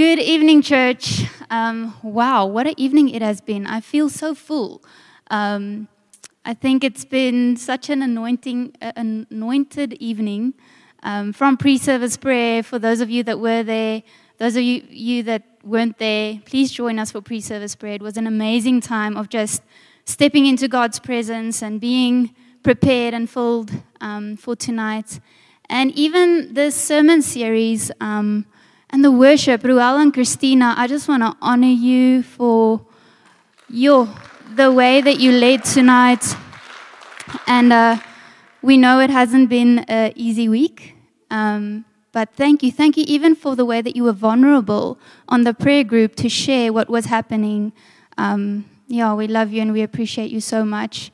Good evening, church. Um, wow, what an evening it has been. I feel so full. Um, I think it's been such an anointing, uh, anointed evening um, from pre-service prayer. For those of you that were there, those of you, you that weren't there, please join us for pre-service prayer. It was an amazing time of just stepping into God's presence and being prepared and filled um, for tonight. And even this sermon series um, and the worship, Ruel and Christina, I just want to honor you for your the way that you led tonight. And uh, we know it hasn't been an easy week. Um, but thank you. Thank you even for the way that you were vulnerable on the prayer group to share what was happening. Um, yeah, we love you and we appreciate you so much.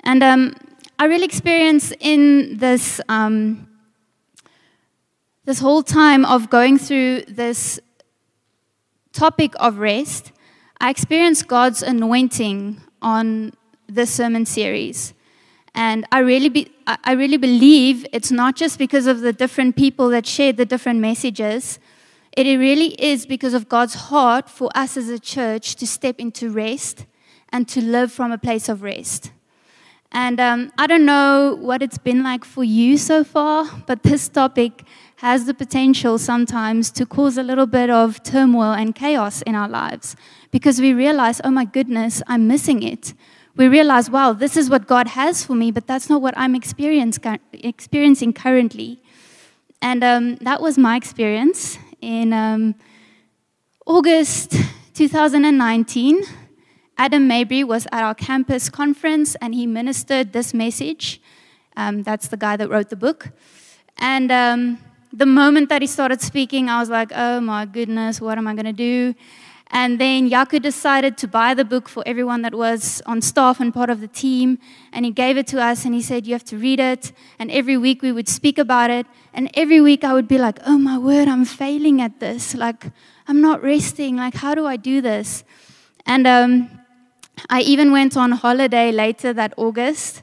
And um, I really experienced in this um, this whole time of going through this topic of rest, I experienced God's anointing on this sermon series. And I really, be, I really believe it's not just because of the different people that shared the different messages. It really is because of God's heart for us as a church to step into rest and to live from a place of rest. And um, I don't know what it's been like for you so far, but this topic has the potential sometimes to cause a little bit of turmoil and chaos in our lives because we realize, oh my goodness, I'm missing it. We realize, wow, this is what God has for me, but that's not what I'm experiencing currently. And um, that was my experience in um, August 2019. Adam Mabry was at our campus conference and he ministered this message. Um, that's the guy that wrote the book. And um, the moment that he started speaking, I was like, oh my goodness, what am I going to do? And then Yaku decided to buy the book for everyone that was on staff and part of the team. And he gave it to us and he said, You have to read it. And every week we would speak about it. And every week I would be like, Oh my word, I'm failing at this. Like, I'm not resting. Like, how do I do this? And um, I even went on holiday later that August.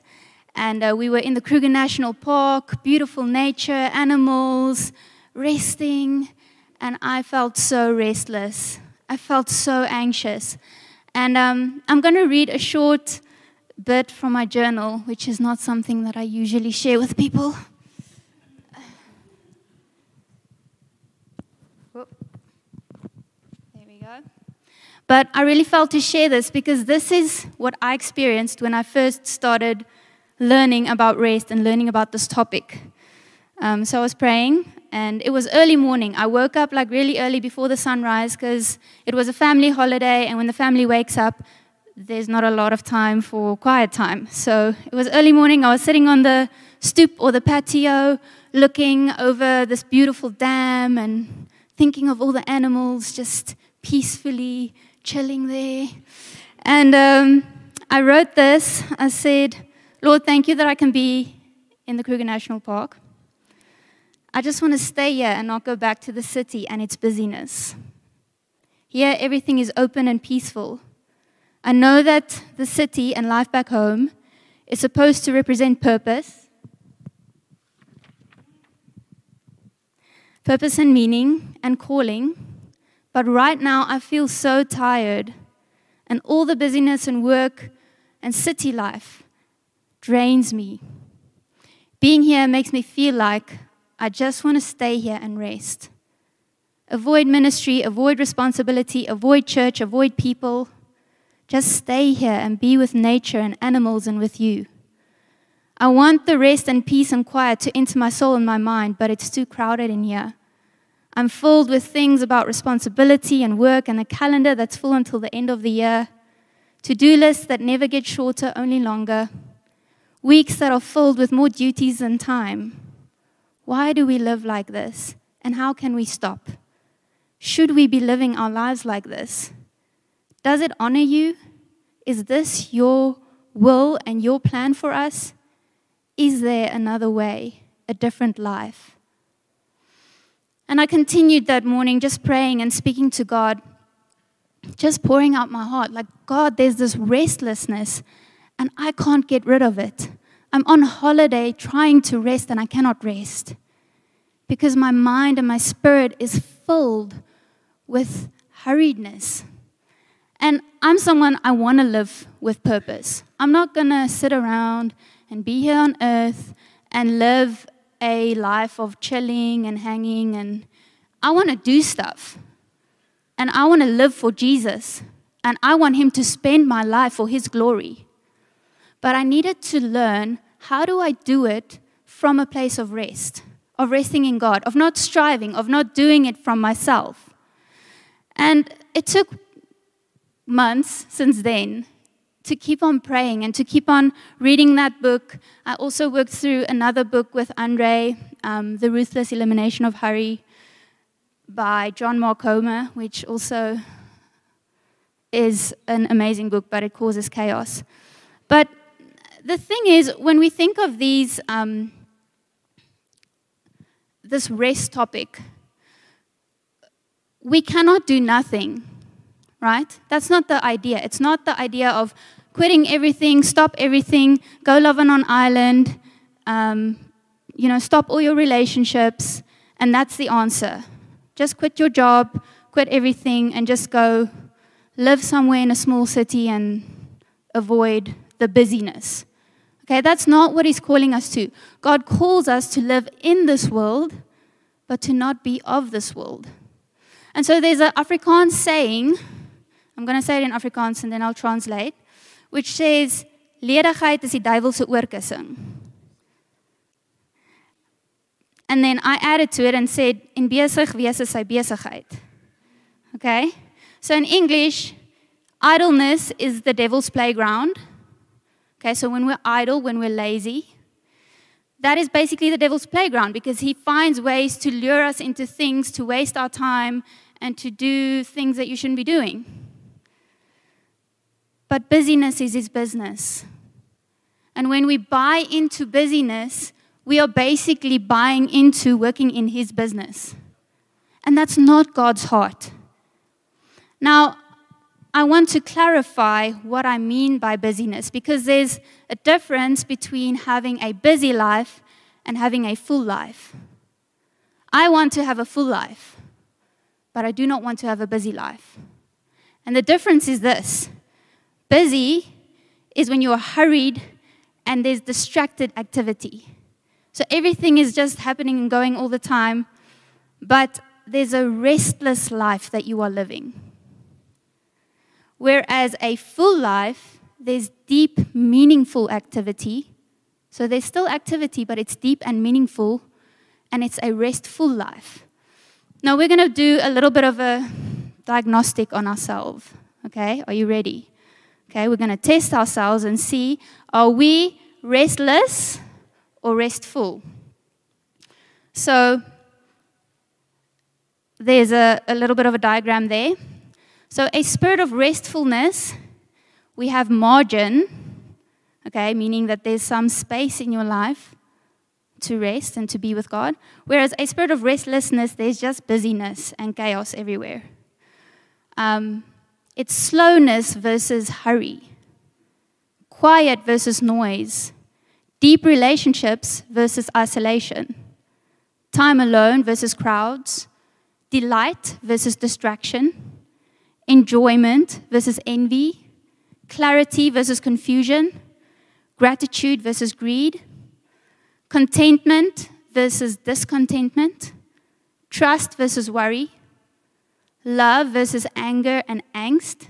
And uh, we were in the Kruger National Park, beautiful nature, animals, resting. And I felt so restless. I felt so anxious. And um, I'm going to read a short bit from my journal, which is not something that I usually share with people. But I really felt to share this because this is what I experienced when I first started learning about rest and learning about this topic. Um, so I was praying, and it was early morning. I woke up like really early before the sunrise because it was a family holiday, and when the family wakes up, there's not a lot of time for quiet time. So it was early morning. I was sitting on the stoop or the patio, looking over this beautiful dam and thinking of all the animals just peacefully chilling there. And um, I wrote this. I said, Lord, thank you that I can be in the Kruger National Park. I just want to stay here and not go back to the city and its busyness. Here, everything is open and peaceful. I know that the city and life back home is supposed to represent purpose, purpose and meaning and calling, but right now I feel so tired, and all the busyness and work and city life drains me. Being here makes me feel like I just want to stay here and rest. Avoid ministry, avoid responsibility, avoid church, avoid people. Just stay here and be with nature and animals and with you. I want the rest and peace and quiet to enter my soul and my mind, but it's too crowded in here. I'm filled with things about responsibility and work and a calendar that's full until the end of the year, to do lists that never get shorter, only longer weeks that are filled with more duties than time. Why do we live like this? And how can we stop? Should we be living our lives like this? Does it honor you? Is this your will and your plan for us? Is there another way, a different life? And I continued that morning just praying and speaking to God, just pouring out my heart like, God, there's this restlessness and I can't get rid of it. I'm on holiday trying to rest and I cannot rest because my mind and my spirit is filled with hurriedness. And I'm someone I want to live with purpose. I'm not going to sit around and be here on earth and live a life of chilling and hanging and I want to do stuff. And I want to live for Jesus. And I want him to spend my life for his glory. But I needed to learn how do I do it from a place of rest, of resting in God, of not striving, of not doing it from myself. And it took months since then to keep on praying and to keep on reading that book. I also worked through another book with Andre, um, The Ruthless Elimination of Hurry by John Mark Comer, which also is an amazing book, but it causes chaos. But the thing is, when we think of these, um, this rest topic, we cannot do nothing, right? That's not the idea. It's not the idea of quitting everything, stop everything, go live on an island, um, you know, stop all your relationships, and that's the answer. Just quit your job, quit everything, and just go live somewhere in a small city and avoid the busyness. Okay, that's not what He's calling us to. God calls us to live in this world, but to not be of this world. And so there's an Afrikaans saying, I'm going to say it in Afrikaans and then I'll translate, which says, Ledigheid is die duiwelse oorkussing. And then I added to it and said, in besig wees is sy besigheid. Okay? So in English, idleness is the devil's playground. Okay, so when we're idle, when we're lazy, that is basically the devil's playground because he finds ways to lure us into things, to waste our time, and to do things that you shouldn't be doing. But busyness is his business. And when we buy into busyness, we are basically buying into working in his business. And that's not God's heart. Now, I want to clarify what I mean by busyness because there's a difference between having a busy life and having a full life. I want to have a full life, but I do not want to have a busy life. And the difference is this busy is when you're hurried and there's distracted activity. So everything is just happening and going all the time, but there's a restless life that you are living. Whereas a full life, there's deep, meaningful activity. So there's still activity, but it's deep and meaningful, and it's a restful life. Now we're going to do a little bit of a diagnostic on ourselves. Okay, are you ready? Okay, we're going to test ourselves and see are we restless or restful? So there's a, a little bit of a diagram there. So, a spirit of restfulness, we have margin, okay, meaning that there's some space in your life to rest and to be with God. Whereas a spirit of restlessness, there's just busyness and chaos everywhere. Um, it's slowness versus hurry, quiet versus noise, deep relationships versus isolation, time alone versus crowds, delight versus distraction enjoyment versus envy, clarity versus confusion, gratitude versus greed, contentment versus discontentment, trust versus worry, love versus anger and angst,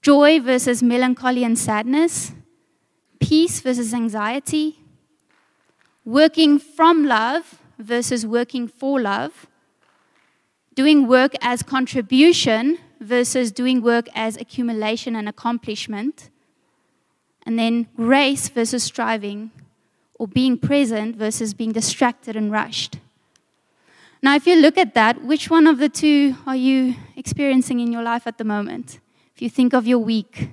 joy versus melancholy and sadness, peace versus anxiety, working from love versus working for love, doing work as contribution versus doing work as accumulation and accomplishment. And then grace versus striving, or being present versus being distracted and rushed. Now, if you look at that, which one of the two are you experiencing in your life at the moment? If you think of your week,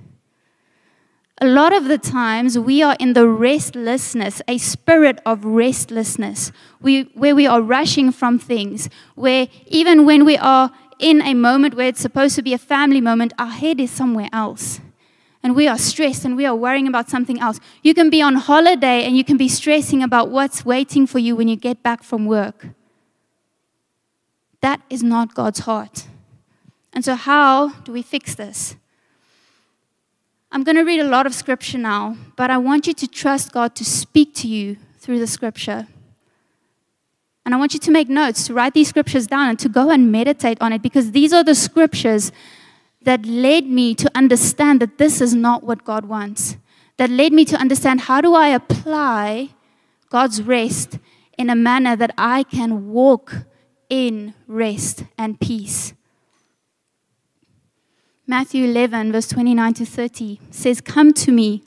a lot of the times we are in the restlessness, a spirit of restlessness, we, where we are rushing from things, where even when we are in a moment where it's supposed to be a family moment, our head is somewhere else. And we are stressed and we are worrying about something else. You can be on holiday and you can be stressing about what's waiting for you when you get back from work. That is not God's heart. And so, how do we fix this? I'm going to read a lot of scripture now, but I want you to trust God to speak to you through the scripture. And I want you to make notes, to write these scriptures down, and to go and meditate on it because these are the scriptures that led me to understand that this is not what God wants. That led me to understand how do I apply God's rest in a manner that I can walk in rest and peace. Matthew 11, verse 29 to 30 says, Come to me,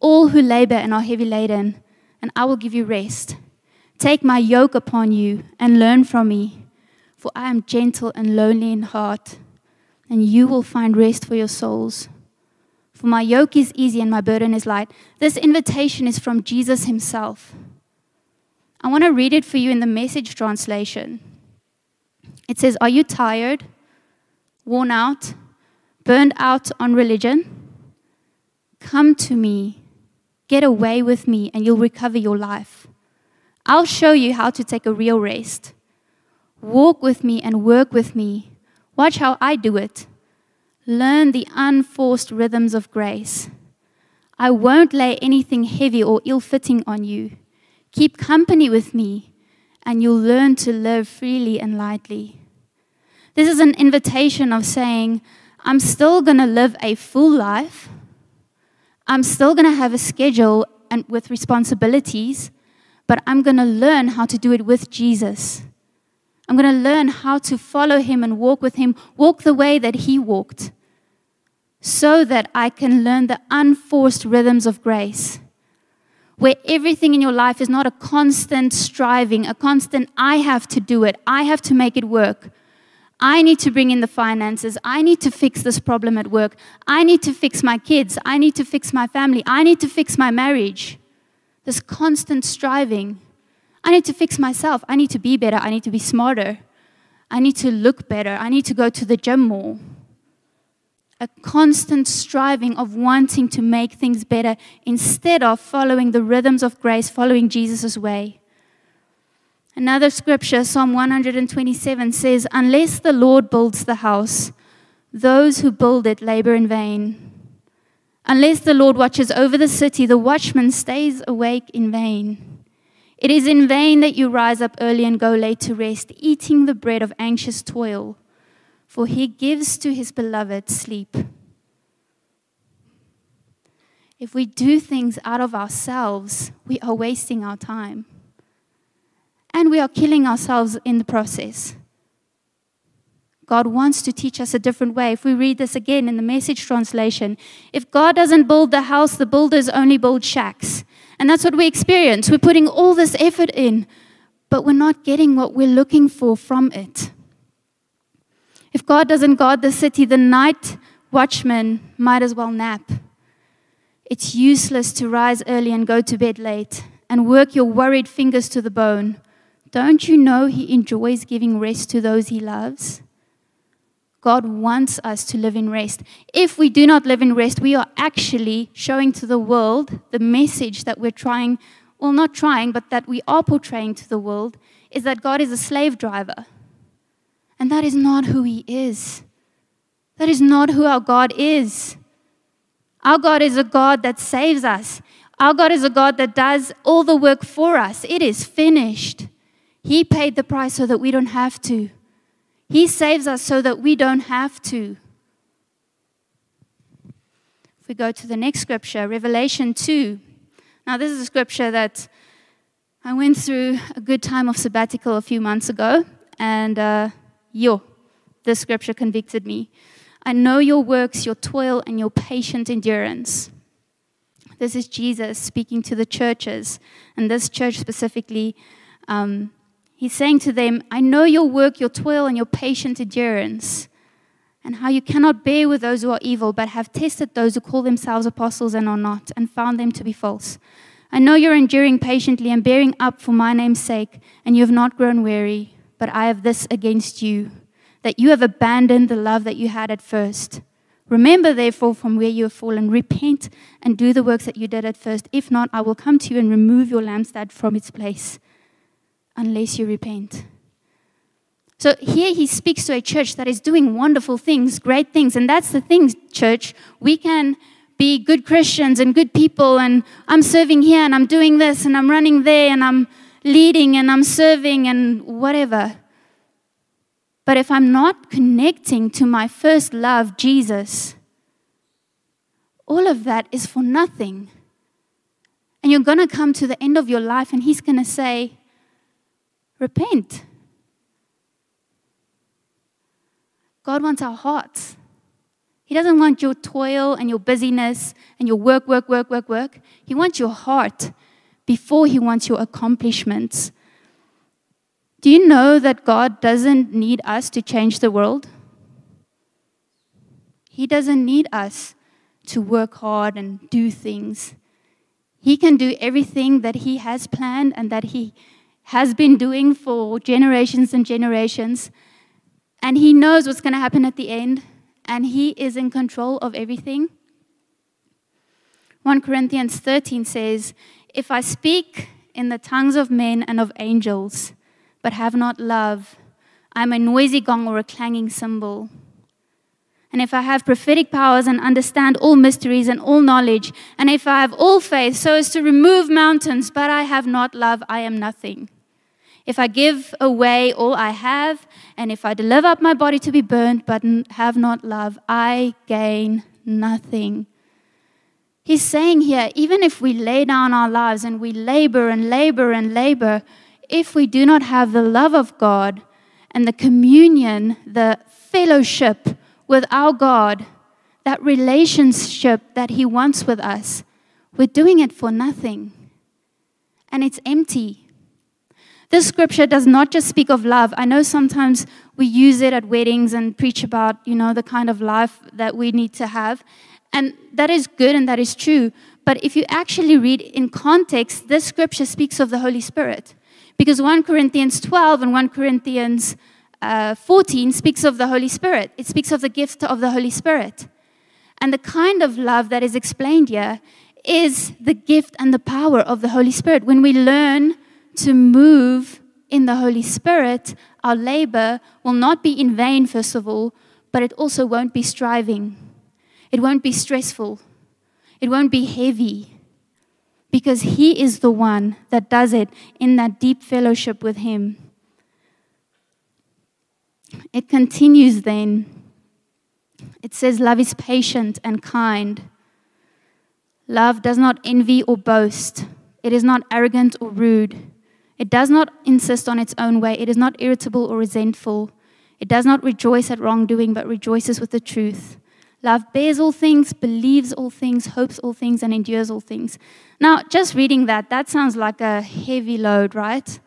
all who labor and are heavy laden, and I will give you rest. Take my yoke upon you and learn from me, for I am gentle and lowly in heart, and you will find rest for your souls. For my yoke is easy and my burden is light. This invitation is from Jesus himself. I want to read it for you in the message translation. It says, Are you tired, worn out, burned out on religion? Come to me, get away with me, and you'll recover your life. I'll show you how to take a real rest. Walk with me and work with me. Watch how I do it. Learn the unforced rhythms of grace. I won't lay anything heavy or ill fitting on you. Keep company with me, and you'll learn to live freely and lightly. This is an invitation of saying, I'm still going to live a full life. I'm still going to have a schedule and with responsibilities, but I'm going to learn how to do it with Jesus. I'm going to learn how to follow him and walk with him, walk the way that he walked, so that I can learn the unforced rhythms of grace where everything in your life is not a constant striving, a constant, I have to do it, I have to make it work. I need to bring in the finances. I need to fix this problem at work. I need to fix my kids. I need to fix my family. I need to fix my marriage. This constant striving. I need to fix myself. I need to be better. I need to be smarter. I need to look better. I need to go to the gym more a constant striving of wanting to make things better instead of following the rhythms of grace, following Jesus' way. Another scripture, Psalm 127, says, Unless the Lord builds the house, those who build it labor in vain. Unless the Lord watches over the city, the watchman stays awake in vain. It is in vain that you rise up early and go late to rest, eating the bread of anxious toil for he gives to his beloved sleep. If we do things out of ourselves, we are wasting our time. And we are killing ourselves in the process. God wants to teach us a different way. If we read this again in the message translation, if God doesn't build the house, the builders only build shacks. And that's what we experience. We're putting all this effort in, but we're not getting what we're looking for from it. If God doesn't guard the city, the night watchman might as well nap. It's useless to rise early and go to bed late and work your worried fingers to the bone. Don't you know He enjoys giving rest to those He loves? God wants us to live in rest. If we do not live in rest, we are actually showing to the world the message that we're trying, well, not trying, but that we are portraying to the world is that God is a slave driver. And that is not who He is. That is not who our God is. Our God is a God that saves us. Our God is a God that does all the work for us. It is finished. He paid the price so that we don't have to. He saves us so that we don't have to. If we go to the next scripture, Revelation 2. Now, this is a scripture that I went through a good time of sabbatical a few months ago, and uh, Yo, this scripture convicted me. I know your works, your toil, and your patient endurance. This is Jesus speaking to the churches, and this church specifically. Um, he's saying to them, I know your work, your toil, and your patient endurance, and how you cannot bear with those who are evil, but have tested those who call themselves apostles and are not, and found them to be false. I know you're enduring patiently and bearing up for my name's sake, and you have not grown weary. But I have this against you, that you have abandoned the love that you had at first. Remember, therefore, from where you have fallen, repent and do the works that you did at first. If not, I will come to you and remove your lampstand from its place, unless you repent. So here he speaks to a church that is doing wonderful things, great things. And that's the thing, church. We can be good Christians and good people, and I'm serving here and I'm doing this and I'm running there and I'm leading and I'm serving and whatever. But if I'm not connecting to my first love, Jesus, all of that is for nothing. And you're going to come to the end of your life and He's going to say, Repent. God wants our hearts. He doesn't want your toil and your busyness and your work, work, work, work, work. He wants your heart before He wants your accomplishments. Do you know that God doesn't need us to change the world? He doesn't need us to work hard and do things. He can do everything that He has planned and that He has been doing for generations and generations. And He knows what's going to happen at the end, and He is in control of everything. 1 Corinthians 13 says, If I speak in the tongues of men and of angels, but have not love, I am a noisy gong or a clanging cymbal. And if I have prophetic powers and understand all mysteries and all knowledge, and if I have all faith so as to remove mountains, but I have not love, I am nothing. If I give away all I have, and if I deliver up my body to be burnt, but have not love, I gain nothing. He's saying here, even if we lay down our lives and we labor and labor and labor, if we do not have the love of God and the communion, the fellowship, with our God, that relationship that He wants with us, we're doing it for nothing. And it's empty. This scripture does not just speak of love. I know sometimes we use it at weddings and preach about, you know, the kind of life that we need to have. And that is good and that is true. But if you actually read in context, this scripture speaks of the Holy Spirit. Because 1 Corinthians 12 and 1 Corinthians uh, 14 speaks of the Holy Spirit. It speaks of the gift of the Holy Spirit. And the kind of love that is explained here is the gift and the power of the Holy Spirit. When we learn to move in the Holy Spirit, our labor will not be in vain, first of all, but it also won't be striving. It won't be stressful. It won't be heavy because He is the one that does it in that deep fellowship with Him. It continues then. It says, Love is patient and kind. Love does not envy or boast. It is not arrogant or rude. It does not insist on its own way. It is not irritable or resentful. It does not rejoice at wrongdoing, but rejoices with the truth. Love bears all things, believes all things, hopes all things, and endures all things. Now, just reading that, that sounds like a heavy load, right?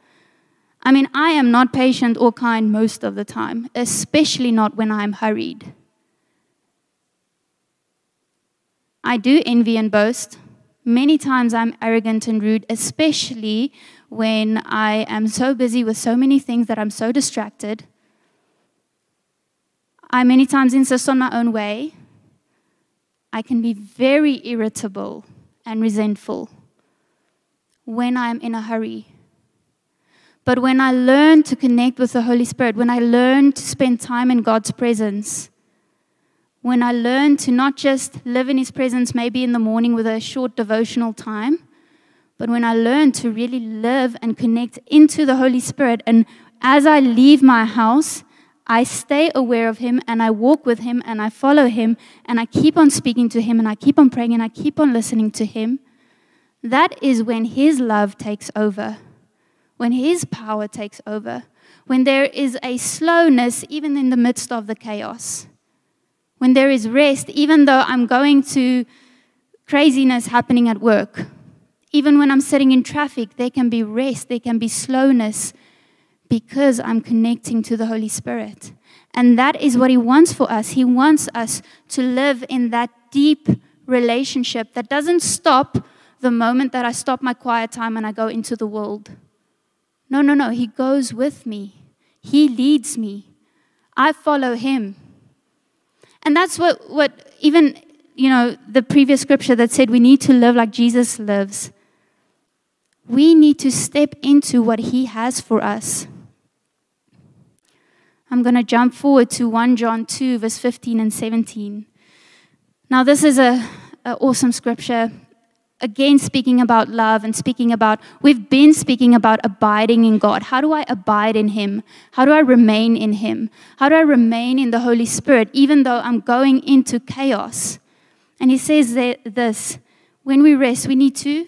I mean, I am not patient or kind most of the time, especially not when I'm hurried. I do envy and boast. Many times I'm arrogant and rude, especially when I am so busy with so many things that I'm so distracted. I many times insist on my own way. I can be very irritable and resentful when I'm in a hurry but when I learn to connect with the Holy Spirit, when I learn to spend time in God's presence, when I learn to not just live in His presence maybe in the morning with a short devotional time, but when I learn to really live and connect into the Holy Spirit, and as I leave my house, I stay aware of Him and I walk with Him and I follow Him and I keep on speaking to Him and I keep on praying and I keep on listening to Him, that is when His love takes over. When His power takes over, when there is a slowness even in the midst of the chaos, when there is rest, even though I'm going to craziness happening at work, even when I'm sitting in traffic, there can be rest, there can be slowness because I'm connecting to the Holy Spirit. And that is what He wants for us. He wants us to live in that deep relationship that doesn't stop the moment that I stop my quiet time and I go into the world. No, no, no. He goes with me, He leads me. I follow Him. And that's what, what even, you know, the previous scripture that said we need to live like Jesus lives. We need to step into what He has for us. I'm going to jump forward to 1 John 2, verse 15 and 17. Now, this is an awesome scripture. Again, speaking about love and speaking about, we've been speaking about abiding in God. How do I abide in Him? How do I remain in Him? How do I remain in the Holy Spirit, even though I'm going into chaos? And He says this when we rest, we need to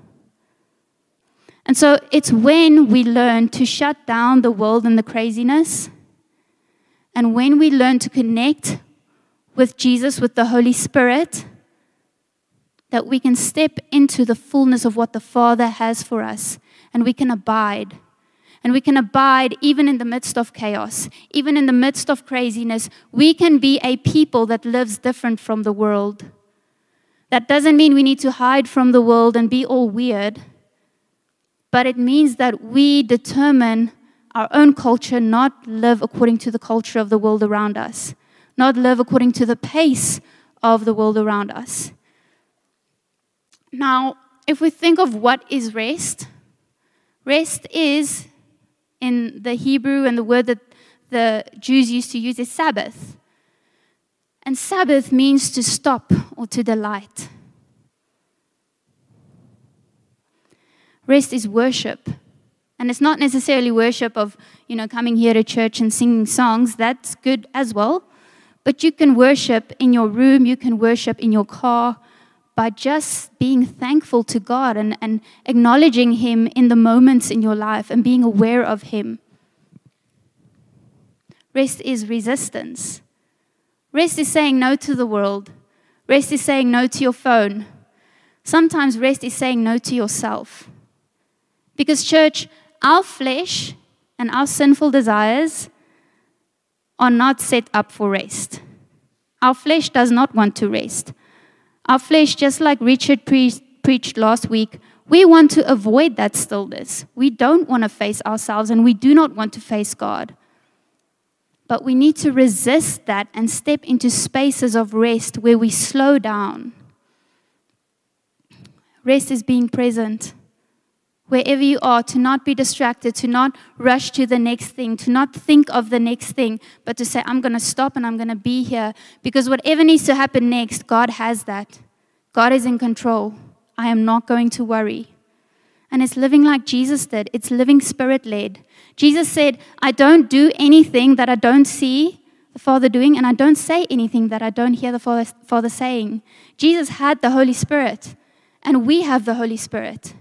And so it's when we learn to shut down the world and the craziness, and when we learn to connect with Jesus, with the Holy Spirit, that we can step into the fullness of what the Father has for us and we can abide. And we can abide even in the midst of chaos, even in the midst of craziness. We can be a people that lives different from the world. That doesn't mean we need to hide from the world and be all weird, but it means that we determine our own culture, not live according to the culture of the world around us, not live according to the pace of the world around us. Now, if we think of what is rest, rest is, in the Hebrew and the word that the Jews used to use, is Sabbath. And Sabbath means to stop or to delight. Rest is worship. And it's not necessarily worship of, you know, coming here to church and singing songs. That's good as well. But you can worship in your room, you can worship in your car, by just being thankful to God and, and acknowledging Him in the moments in your life and being aware of Him. Rest is resistance. Rest is saying no to the world. Rest is saying no to your phone. Sometimes rest is saying no to yourself. Because, church, our flesh and our sinful desires are not set up for rest. Our flesh does not want to rest. Our flesh, just like Richard pre- preached last week, we want to avoid that stillness. We don't want to face ourselves and we do not want to face God. But we need to resist that and step into spaces of rest where we slow down. Rest is being present wherever you are, to not be distracted, to not rush to the next thing, to not think of the next thing, but to say, I'm going to stop and I'm going to be here. Because whatever needs to happen next, God has that. God is in control. I am not going to worry. And it's living like Jesus did, it's living spirit led. Jesus said, I don't do anything that I don't see the Father doing, and I don't say anything that I don't hear the Father, Father saying. Jesus had the Holy Spirit, and we have the Holy Spirit.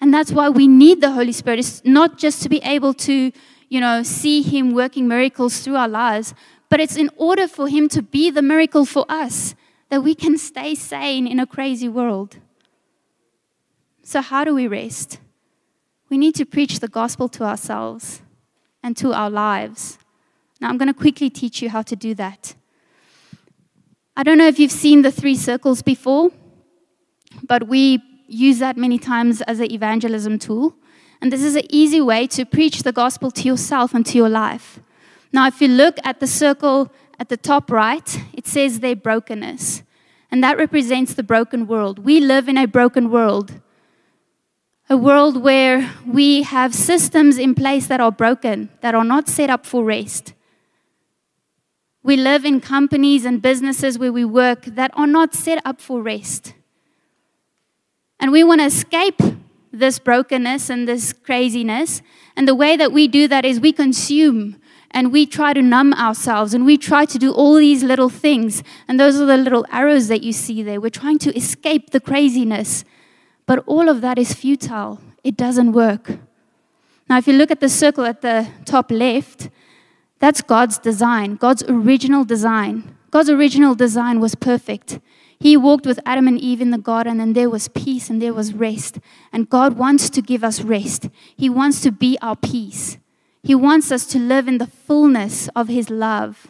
And that's why we need the Holy Spirit. It's not just to be able to, you know, see Him working miracles through our lives, but it's in order for Him to be the miracle for us that we can stay sane in a crazy world. So, how do we rest? We need to preach the gospel to ourselves and to our lives. Now, I'm going to quickly teach you how to do that. I don't know if you've seen the three circles before, but we use that many times as an evangelism tool. And this is an easy way to preach the gospel to yourself and to your life. Now, if you look at the circle at the top right, it says their brokenness. And that represents the broken world. We live in a broken world. A world where we have systems in place that are broken, that are not set up for rest. We live in companies and businesses where we work that are not set up for rest. And we want to escape this brokenness and this craziness. And the way that we do that is we consume and we try to numb ourselves and we try to do all these little things. And those are the little arrows that you see there. We're trying to escape the craziness. But all of that is futile, it doesn't work. Now, if you look at the circle at the top left, that's God's design, God's original design. God's original design was perfect. He walked with Adam and Eve in the garden, and there was peace and there was rest. And God wants to give us rest. He wants to be our peace. He wants us to live in the fullness of His love.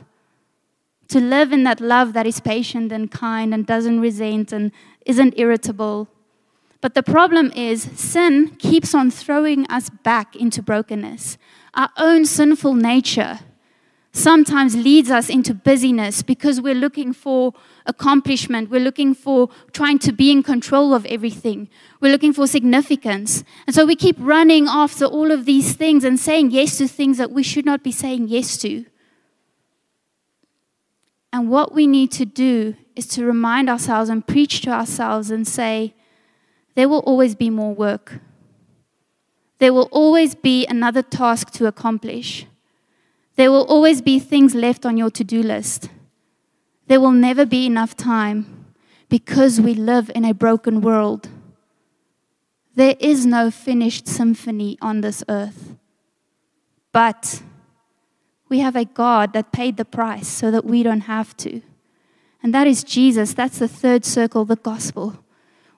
to live in that love that is patient and kind and doesn't resent and isn't irritable. But the problem is, sin keeps on throwing us back into brokenness. Our own sinful nature sometimes leads us into busyness because we're looking for accomplishment. We're looking for trying to be in control of everything. We're looking for significance. And so we keep running after all of these things and saying yes to things that we should not be saying yes to. And what we need to do is to remind ourselves and preach to ourselves and say, there will always be more work. There will always be another task to accomplish. There will always be things left on your to do list. There will never be enough time because we live in a broken world. There is no finished symphony on this earth. But we have a God that paid the price so that we don't have to. And that is Jesus. That's the third circle, the gospel.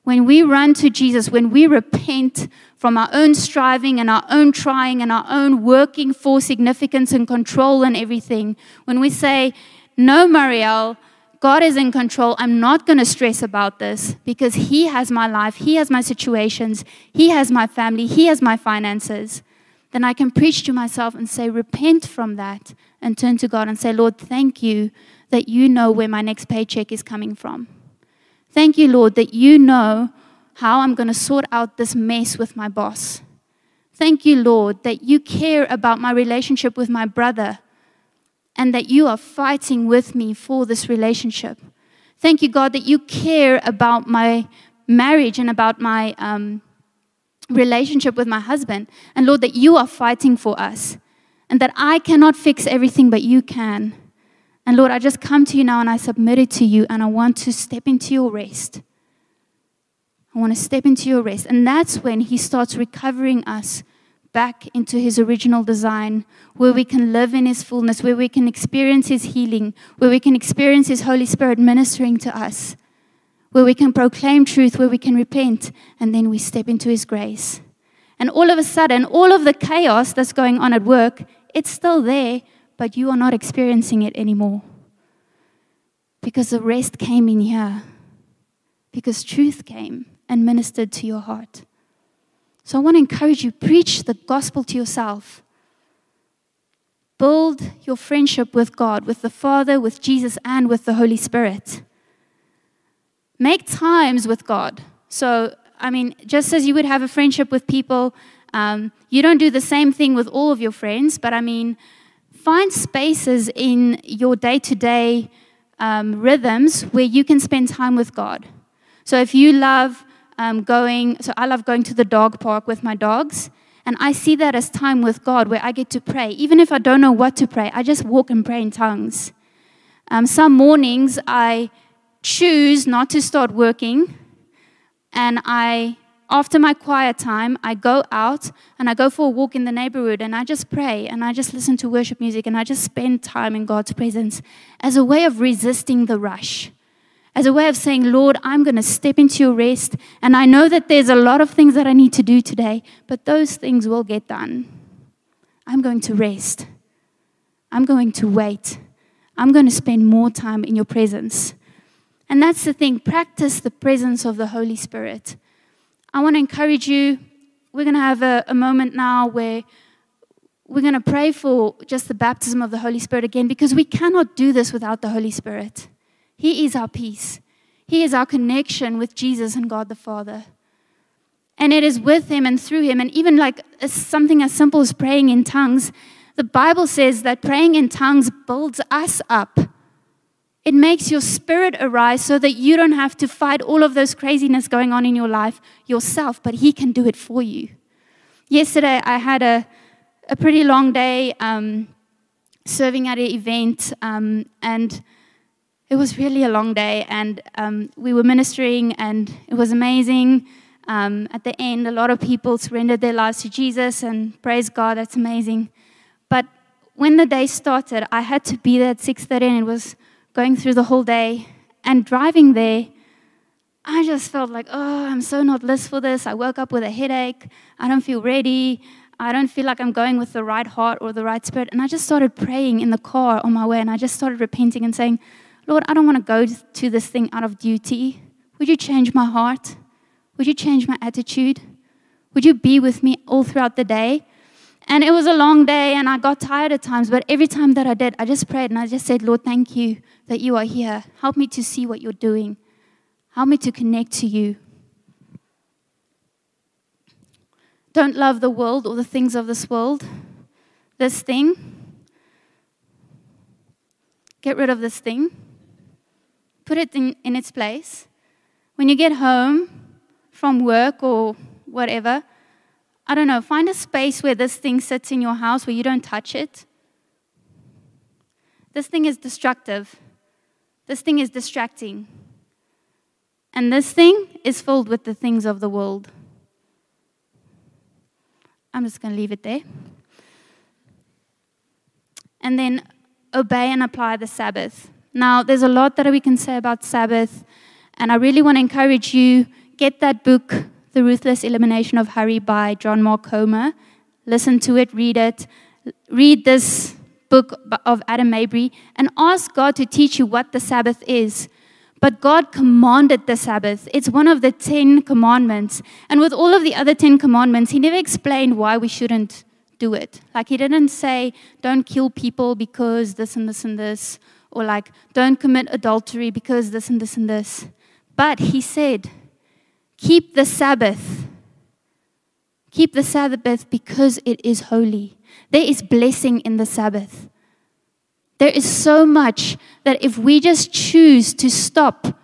When we run to Jesus, when we repent from our own striving and our own trying and our own working for significance and control and everything, when we say, No, Marielle, God is in control. I'm not going to stress about this because He has my life, He has my situations, He has my family, He has my finances then I can preach to myself and say, repent from that and turn to God and say, Lord, thank you that you know where my next paycheck is coming from. Thank you, Lord, that you know how I'm going to sort out this mess with my boss. Thank you, Lord, that you care about my relationship with my brother and that you are fighting with me for this relationship. Thank you, God, that you care about my marriage and about my um, relationship with my husband. And Lord, that you are fighting for us and that I cannot fix everything, but you can. And Lord, I just come to you now and I submit it to you and I want to step into your rest. I want to step into your rest. And that's when He starts recovering us back into His original design, where we can live in His fullness, where we can experience His healing, where we can experience His Holy Spirit ministering to us where we can proclaim truth, where we can repent, and then we step into His grace. And all of a sudden, all of the chaos that's going on at work, it's still there, but you are not experiencing it anymore. Because the rest came in here. Because truth came and ministered to your heart. So I want to encourage you preach the gospel to yourself. Build your friendship with God, with the Father, with Jesus, and with the Holy Spirit. Make times with God. So, I mean, just as you would have a friendship with people, um, you don't do the same thing with all of your friends, but I mean, find spaces in your day to day rhythms where you can spend time with God. So, if you love um, going, so I love going to the dog park with my dogs. And I see that as time with God where I get to pray. Even if I don't know what to pray, I just walk and pray in tongues. Um, some mornings I choose not to start working and I after my quiet time, I go out and I go for a walk in the neighborhood and I just pray and I just listen to worship music and I just spend time in God's presence as a way of resisting the rush, as a way of saying, Lord, I'm going to step into your rest. And I know that there's a lot of things that I need to do today, but those things will get done. I'm going to rest. I'm going to wait. I'm going to spend more time in your presence. And that's the thing practice the presence of the Holy Spirit. I want to encourage you. We're going to have a, a moment now where we're going to pray for just the baptism of the Holy Spirit again because we cannot do this without the Holy Spirit. He is our peace, He is our connection with Jesus and God the Father. And it is with Him and through Him, and even like something as simple as praying in tongues. The Bible says that praying in tongues builds us up it makes your spirit arise so that you don't have to fight all of those craziness going on in your life yourself, but He can do it for you. Yesterday, I had a, a pretty long day um, serving at an event, um, and it was really a long day. And um, we were ministering, and it was amazing. Um, at the end, a lot of people surrendered their lives to Jesus, and praise God, that's amazing. But when the day started, I had to be there at 6:30, and it was going through the whole day and driving there, I just felt like, oh, I'm so not list for this. I woke up with a headache. I don't feel ready. I don't feel like I'm going with the right heart or the right spirit. And I just started praying in the car on my way, and I just started repenting and saying, Lord, I don't want to go to this thing out of duty. Would you change my heart? Would you change my attitude? Would you be with me all throughout the day? And it was a long day, and I got tired at times, but every time that I did, I just prayed and I just said, Lord, thank you that you are here. Help me to see what you're doing, help me to connect to you. Don't love the world or the things of this world. This thing. Get rid of this thing. Put it in, in its place. When you get home from work or whatever, I don't know, find a space where this thing sits in your house where you don't touch it. This thing is destructive. This thing is distracting. And this thing is filled with the things of the world. I'm just going to leave it there. And then obey and apply the Sabbath. Now, there's a lot that we can say about Sabbath, and I really want to encourage you get that book, The Ruthless Elimination of Hurry by John Mark Comer. Listen to it, read it. Read this book of Adam Mabry and ask God to teach you what the Sabbath is. But God commanded the Sabbath. It's one of the Ten Commandments. And with all of the other Ten Commandments, He never explained why we shouldn't do it. Like, He didn't say, don't kill people because this and this and this, or like, don't commit adultery because this and this and this. But He said, keep the Sabbath. Keep the Sabbath because it is holy. There is blessing in the Sabbath. There is so much that if we just choose to stop,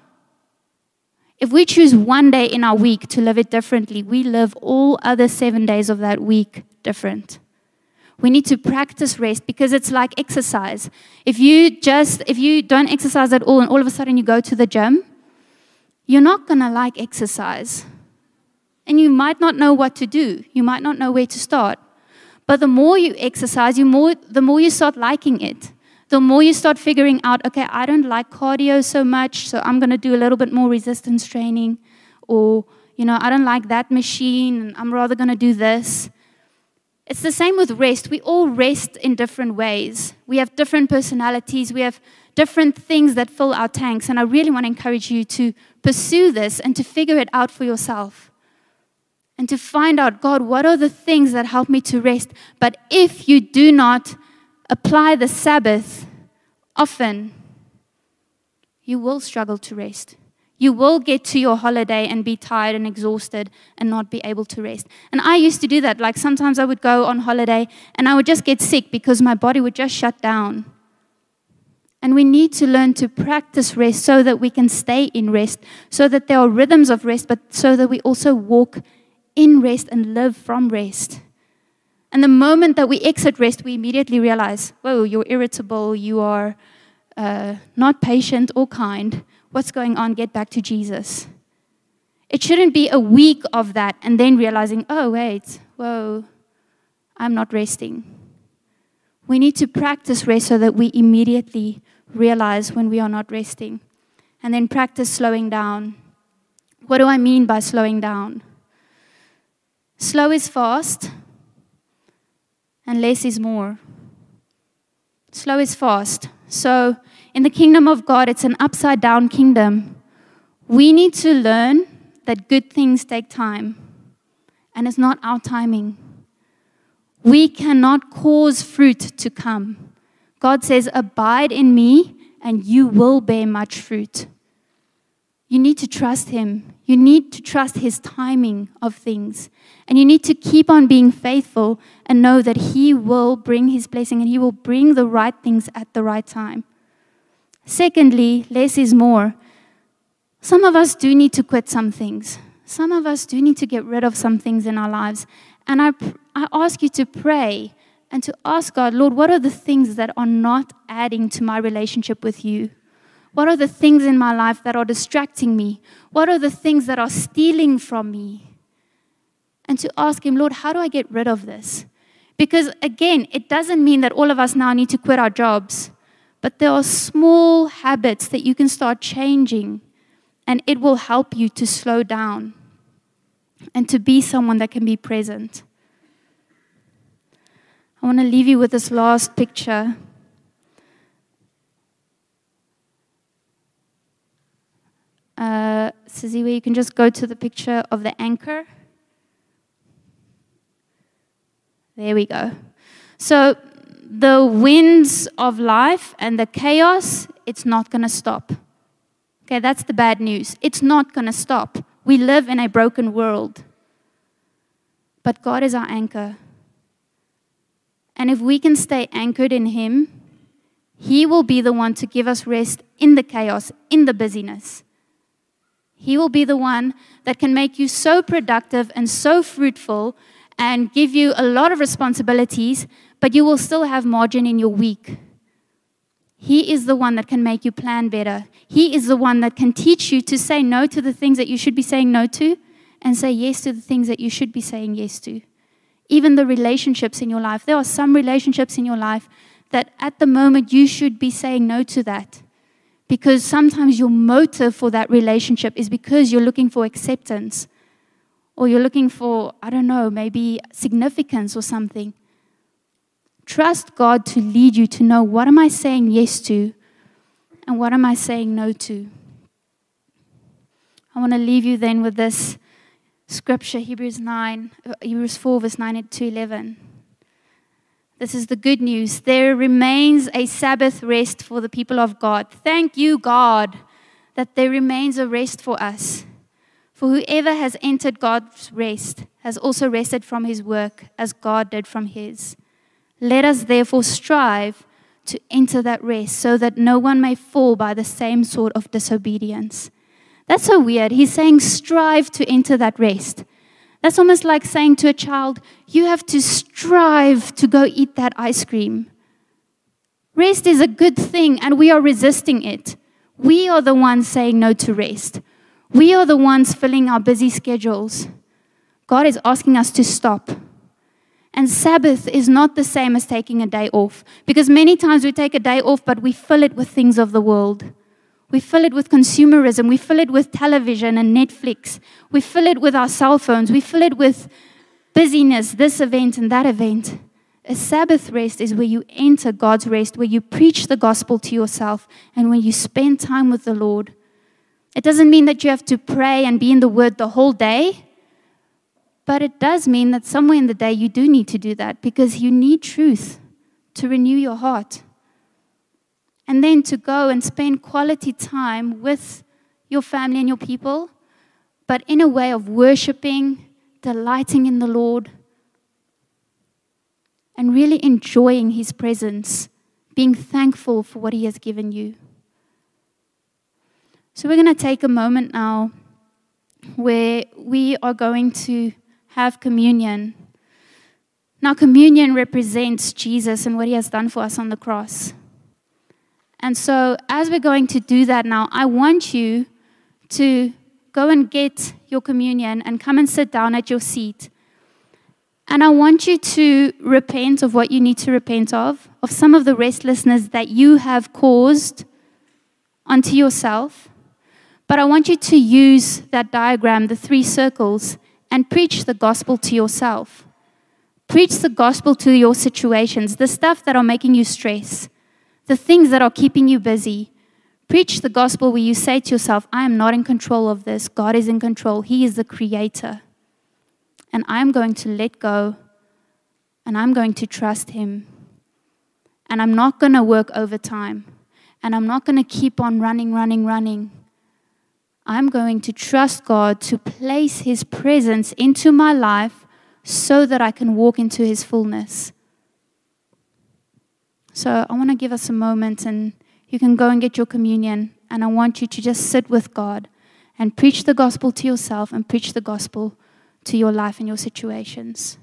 if we choose one day in our week to live it differently, we live all other seven days of that week different. We need to practice rest because it's like exercise. If you just if you don't exercise at all and all of a sudden you go to the gym, you're not going to like exercise. And you might not know what to do. You might not know where to start. But the more you exercise, you more the more you start liking it the more you start figuring out, okay, I don't like cardio so much, so I'm going to do a little bit more resistance training. Or, you know, I don't like that machine, and I'm rather going to do this. It's the same with rest. We all rest in different ways. We have different personalities, we have different things that fill our tanks. And I really want to encourage you to pursue this and to figure it out for yourself. And to find out, God, what are the things that help me to rest? But if you do not apply the Sabbath often, you will struggle to rest. You will get to your holiday and be tired and exhausted and not be able to rest. And I used to do that. Like sometimes I would go on holiday and I would just get sick because my body would just shut down. And we need to learn to practice rest so that we can stay in rest, so that there are rhythms of rest, but so that we also walk in rest and live from rest. And the moment that we exit rest, we immediately realize, whoa, you're irritable, you are uh, not patient or kind. What's going on? Get back to Jesus. It shouldn't be a week of that and then realizing, oh, wait, whoa, I'm not resting. We need to practice rest so that we immediately realize when we are not resting. And then practice slowing down. What do I mean by slowing down? Slow is fast, and less is more. Slow is fast. So, in the kingdom of God, it's an upside down kingdom. We need to learn that good things take time, and it's not our timing. We cannot cause fruit to come. God says, Abide in me, and you will bear much fruit. You need to trust Him. You need to trust His timing of things. And you need to keep on being faithful and know that He will bring His blessing and He will bring the right things at the right time. Secondly, less is more. Some of us do need to quit some things. Some of us do need to get rid of some things in our lives. And I, I ask you to pray and to ask God, Lord, what are the things that are not adding to my relationship with you? What are the things in my life that are distracting me? What are the things that are stealing from me? And to ask Him, Lord, how do I get rid of this? Because again, it doesn't mean that all of us now need to quit our jobs, but there are small habits that you can start changing, and it will help you to slow down and to be someone that can be present. I want to leave you with this last picture. Uh, where you can just go to the picture of the anchor. There we go. So, the winds of life and the chaos, it's not going to stop. Okay, that's the bad news. It's not going to stop. We live in a broken world. But God is our anchor. And if we can stay anchored in Him, He will be the one to give us rest in the chaos, in the busyness. He will be the one that can make you so productive and so fruitful and give you a lot of responsibilities, but you will still have margin in your week. He is the one that can make you plan better. He is the one that can teach you to say no to the things that you should be saying no to and say yes to the things that you should be saying yes to even the relationships in your life. There are some relationships in your life that at the moment you should be saying no to that. Because sometimes your motive for that relationship is because you're looking for acceptance or you're looking for, I don't know, maybe significance or something. Trust God to lead you to know what am I saying yes to and what am I saying no to. I want to leave you then with this scripture, Hebrews 9, uh, Hebrews 4, verse 9 to 11. This is the good news. There remains a Sabbath rest for the people of God. Thank you, God, that there remains a rest for us. For whoever has entered God's rest has also rested from his work as God did from his. Let us therefore strive to enter that rest so that no one may fall by the same sort of disobedience. That's so weird. He's saying, strive to enter that rest. That's almost like saying to a child, you have to strive to go eat that ice cream. Rest is a good thing, and we are resisting it. We are the ones saying no to rest. We are the ones filling our busy schedules. God is asking us to stop. And Sabbath is not the same as taking a day off, because many times we take a day off, but we fill it with things of the world. We fill it with consumerism. We fill it with television and Netflix. We fill it with our cell phones. We fill it with busyness, this event and that event. A Sabbath rest is where you enter God's rest, where you preach the gospel to yourself, and when you spend time with the Lord. It doesn't mean that you have to pray and be in the Word the whole day, but it does mean that somewhere in the day you do need to do that because you need truth to renew your heart and then to go and spend quality time with your family and your people, but in a way of worshiping, delighting in the Lord, and really enjoying His presence, being thankful for what He has given you. So, we're going to take a moment now where we are going to have communion. Now, communion represents Jesus and what He has done for us on the cross. And so, as we're going to do that now, I want you to go and get your communion and come and sit down at your seat. And I want you to repent of what you need to repent of, of some of the restlessness that you have caused unto yourself. But I want you to use that diagram, the three circles, and preach the gospel to yourself. Preach the gospel to your situations, the stuff that are making you stress the things that are keeping you busy. Preach the gospel where you say to yourself, I am not in control of this. God is in control. He is the creator. And I'm going to let go and I'm going to trust Him. And I'm not going to work overtime. And I'm not going to keep on running, running, running. I'm going to trust God to place His presence into my life so that I can walk into His fullness. So I want to give us a moment and you can go and get your communion. And I want you to just sit with God and preach the gospel to yourself and preach the gospel to your life and your situations.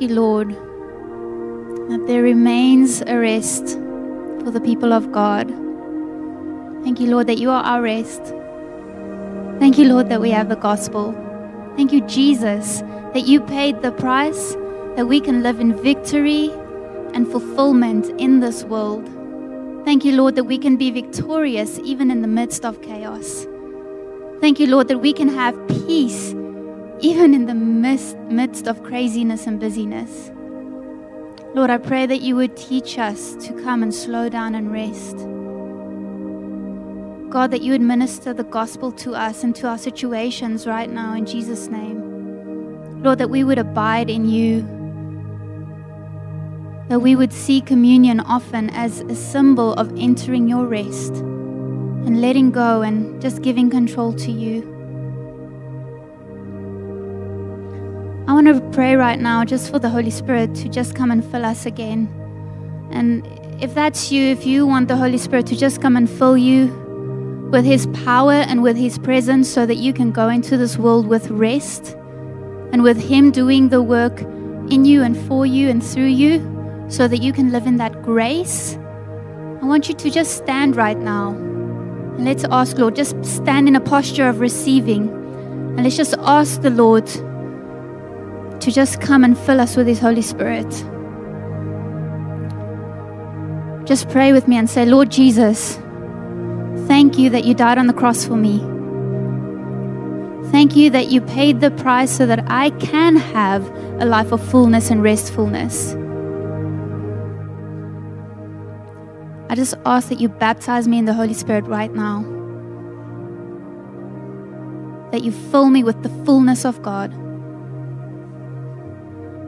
You, Lord, that there remains a rest for the people of God. Thank you, Lord, that you are our rest. Thank you, Lord, that we have the gospel. Thank you, Jesus, that you paid the price that we can live in victory and fulfillment in this world. Thank you, Lord, that we can be victorious even in the midst of chaos. Thank you, Lord, that we can have peace even in the midst, midst of craziness and busyness. Lord, I pray that you would teach us to come and slow down and rest. God, that you would minister the gospel to us and to our situations right now in Jesus' name. Lord, that we would abide in you. That we would see communion often as a symbol of entering your rest and letting go and just giving control to you. I want to pray right now just for the Holy Spirit to just come and fill us again. And if that's you, if you want the Holy Spirit to just come and fill you with His power and with His presence so that you can go into this world with rest and with Him doing the work in you and for you and through you so that you can live in that grace, I want you to just stand right now. And let's ask, Lord, just stand in a posture of receiving. And let's just ask the Lord to just come and fill us with His Holy Spirit. Just pray with me and say, Lord Jesus, thank you that you died on the cross for me. Thank you that you paid the price so that I can have a life of fullness and restfulness. I just ask that you baptize me in the Holy Spirit right now. That you fill me with the fullness of God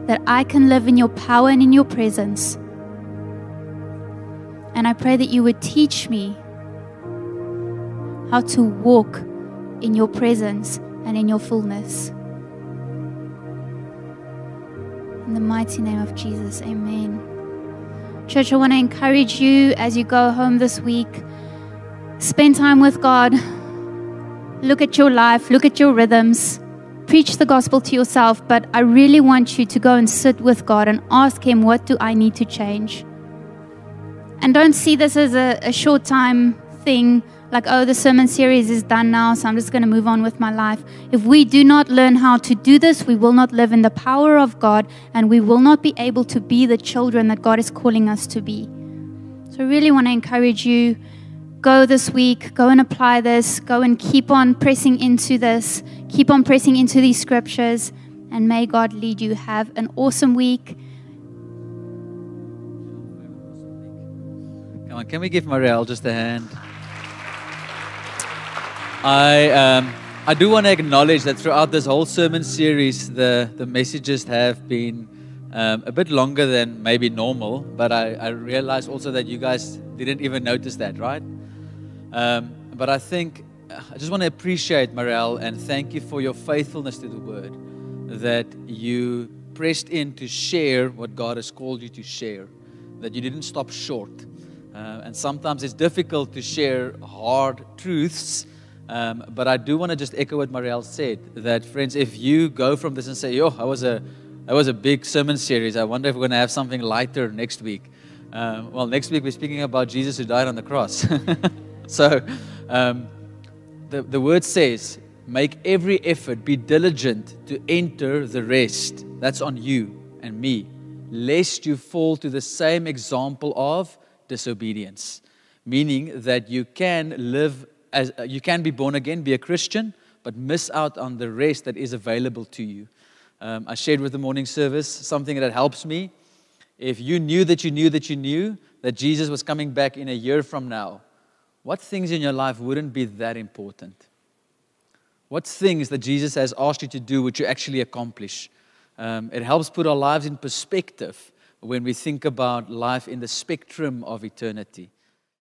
that I can live in your power and in your presence. And I pray that you would teach me how to walk in your presence and in your fullness. In the mighty name of Jesus, amen. Church, I want to encourage you as you go home this week. Spend time with God. Look at your life, look at your rhythms preach the gospel to yourself, but I really want you to go and sit with God and ask Him, What do I need to change? And don't see this as a, a short time thing, like, oh, the sermon series is done now, so I'm just going to move on with my life. If we do not learn how to do this, we will not live in the power of God and we will not be able to be the children that God is calling us to be. So, I really want to encourage you go this week, go and apply this, go and keep on pressing into this, keep on pressing into these scriptures, and may God lead you. Have an awesome week. Come on, can we give Marielle just a hand? I, um, I do want to acknowledge that throughout this whole sermon series, the, the messages have been um, a bit longer than maybe normal, but I, I realized also that you guys didn't even notice that, right? Um, but I think I just want to appreciate Marielle and thank you for your faithfulness to the word that you pressed in to share what God has called you to share, that you didn't stop short. Uh, and sometimes it's difficult to share hard truths. Um, but I do want to just echo what Marielle said that, friends, if you go from this and say, Yo, I was a, that was a big sermon series, I wonder if we're going to have something lighter next week. Um, well, next week we're speaking about Jesus who died on the cross. So um, the, the word says, make every effort, be diligent to enter the rest. That's on you and me, lest you fall to the same example of disobedience. Meaning that you can live as you can be born again, be a Christian, but miss out on the rest that is available to you. Um, I shared with the morning service something that helps me. If you knew that you knew that you knew that Jesus was coming back in a year from now, what things in your life wouldn't be that important? What things that Jesus has asked you to do would you actually accomplish? Um, it helps put our lives in perspective when we think about life in the spectrum of eternity.